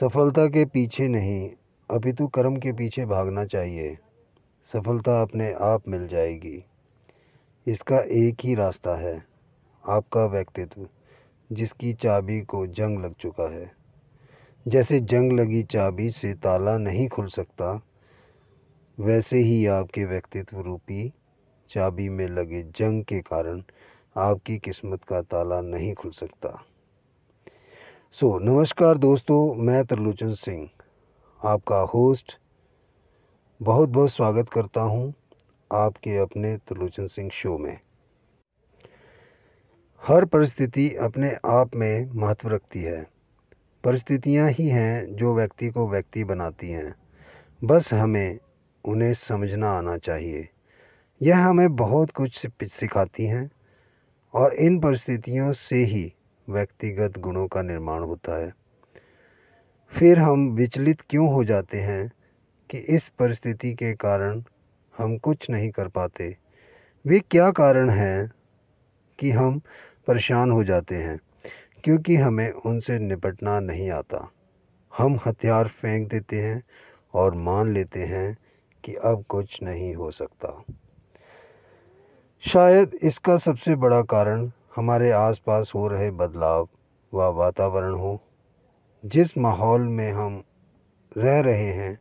सफलता के पीछे नहीं, अपितु कर्म के पीछे भागना चाहिए। सफलता अपने आप मिल जाएगी। इसका एक ही रास्ता है, आपका व्यक्तित्व, जिसकी चाबी को जंग लग चुका है। जैसे जंग लगी चाबी से ताला नहीं खुल सकता, वैसे ही आपके व्यक्तित्व रूपी चाबी में लगे जंग के कारण आपकी किस्मत का ताला नहीं खुल सकता। सो so, नमस्कार दोस्तों मैं तरलोचन सिंह आपका होस्ट बहुत बहुत स्वागत करता हूँ आपके अपने त्रिलोचन सिंह शो में। हर परिस्थिति अपने आप में महत्व रखती है। परिस्थितियाँ ही हैं जो व्यक्ति को व्यक्ति बनाती हैं। बस हमें उन्हें समझना आना चाहिए। यह हमें बहुत कुछ सिखाती हैं और इन परिस्थितियों से ही व्यक्तिगत गुणों का निर्माण होता है। फिर हम विचलित क्यों हो जाते हैं कि इस परिस्थिति के कारण हम कुछ नहीं कर पाते? वे क्या कारण हैं कि हम परेशान हो जाते हैं? क्योंकि हमें उनसे निपटना नहीं आता। हम हथियार फेंक देते हैं और मान लेते हैं कि अब कुछ नहीं हो सकता। शायद इसका सबसे बड़ा कारण हमारे आसपास हो रहे बदलाव व वातावरण हो, जिस माहौल में हम रह रहे हैं,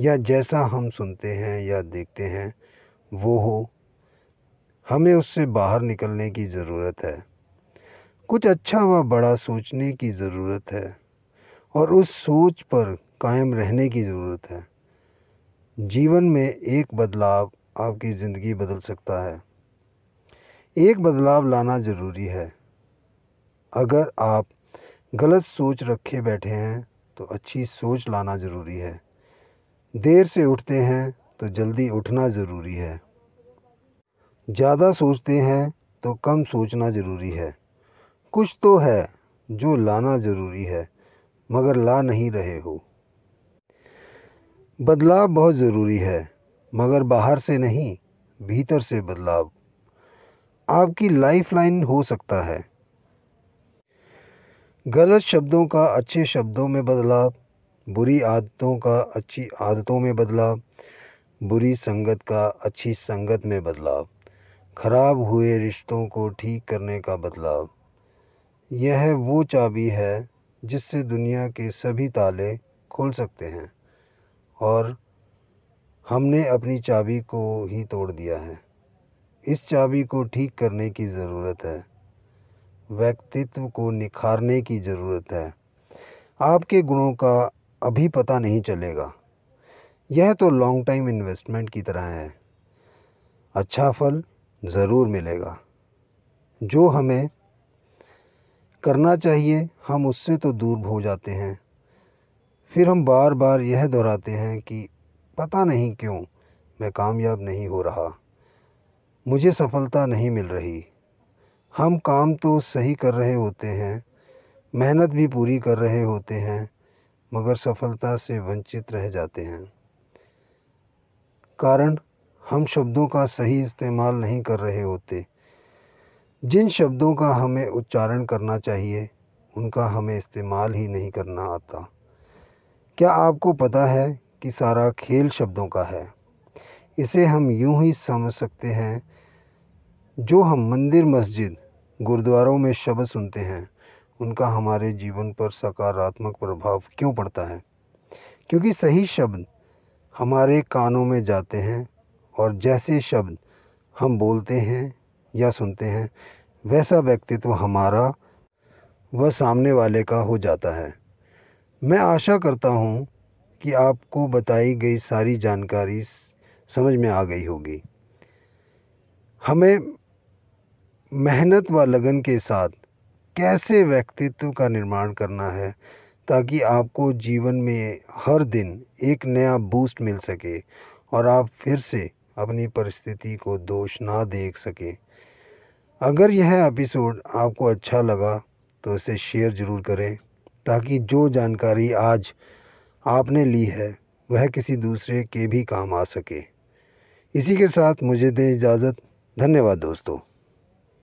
या जैसा हम सुनते हैं या देखते हैं, वो हो, हमें उससे बाहर निकलने की ज़रूरत है। कुछ अच्छा व बड़ा सोचने की ज़रूरत है, और उस सोच पर कायम रहने की ज़रूरत है। जीवन में एक बदलाव आपकी ज़िंदगी बदल सकता है। एक बदलाव लाना ज़रूरी है। अगर आप गलत सोच रखे बैठे हैं तो अच्छी सोच लाना ज़रूरी है। देर से उठते हैं तो जल्दी उठना ज़रूरी है। ज़्यादा सोचते हैं तो कम सोचना ज़रूरी है। कुछ तो है, जो लाना ज़रूरी है, मगर ला नहीं रहे हो। बदलाव बहुत ज़रूरी है, मगर बाहर से नहीं, भीतर से बदलाव। आपकी लाइफ लाइन हो सकता है। गलत शब्दों का अच्छे शब्दों में बदलाव, बुरी आदतों का अच्छी आदतों में बदलाव, बुरी संगत का अच्छी संगत में बदलाव, खराब हुए रिश्तों को ठीक करने का बदलाव। यह वो चाबी है जिससे दुनिया के सभी ताले खुल सकते हैं और हमने अपनी चाबी को ही तोड़ दिया है। इस चाबी को ठीक करने की ज़रूरत है। व्यक्तित्व को निखारने की ज़रूरत है। आपके गुणों का अभी पता नहीं चलेगा। यह तो लॉन्ग टाइम इन्वेस्टमेंट की तरह है। अच्छा फल ज़रूर मिलेगा। जो हमें करना चाहिए, हम उससे तो दूर हो जाते हैं। फिर हम बार बार यह दोहराते हैं कि पता नहीं क्यों मैं कामयाब नहीं हो रहा। मुझे सफलता नहीं मिल रही। हम काम तो सही कर रहे होते हैं, मेहनत भी पूरी कर रहे होते हैं, मगर सफलता से वंचित रह जाते हैं। कारण, हम शब्दों का सही इस्तेमाल नहीं कर रहे होते। जिन शब्दों का हमें उच्चारण करना चाहिए, उनका हमें इस्तेमाल ही नहीं करना आता। क्या आपको पता है कि सारा खेल शब्दों का है? इसे हम यूँ ही समझ सकते हैं, जो हम मंदिर मस्जिद, गुरुद्वारों में शब्द सुनते हैं, उनका हमारे जीवन पर सकारात्मक प्रभाव क्यों पड़ता है? क्योंकि सही शब्द हमारे कानों में जाते हैं, और जैसे शब्द हम बोलते हैं या सुनते हैं, वैसा व्यक्तित्व हमारा व सामने वाले का हो जाता है। मैं आशा करता हूँ कि आपको बताई गई सारी जानकारी समझ में आ गई होगी। हमें मेहनत व लगन के साथ कैसे व्यक्तित्व का निर्माण करना है ताकि आपको जीवन में हर दिन एक नया बूस्ट मिल सके और आप फिर से अपनी परिस्थिति को दोष ना देख सके। अगर यह एपिसोड आपको अच्छा लगा तो इसे शेयर ज़रूर करें ताकि जो जानकारी आज आपने ली है, वह किसी दूसरे के भी काम आ सके। इसी के साथ मुझे दें इजाज़त। धन्यवाद दोस्तों।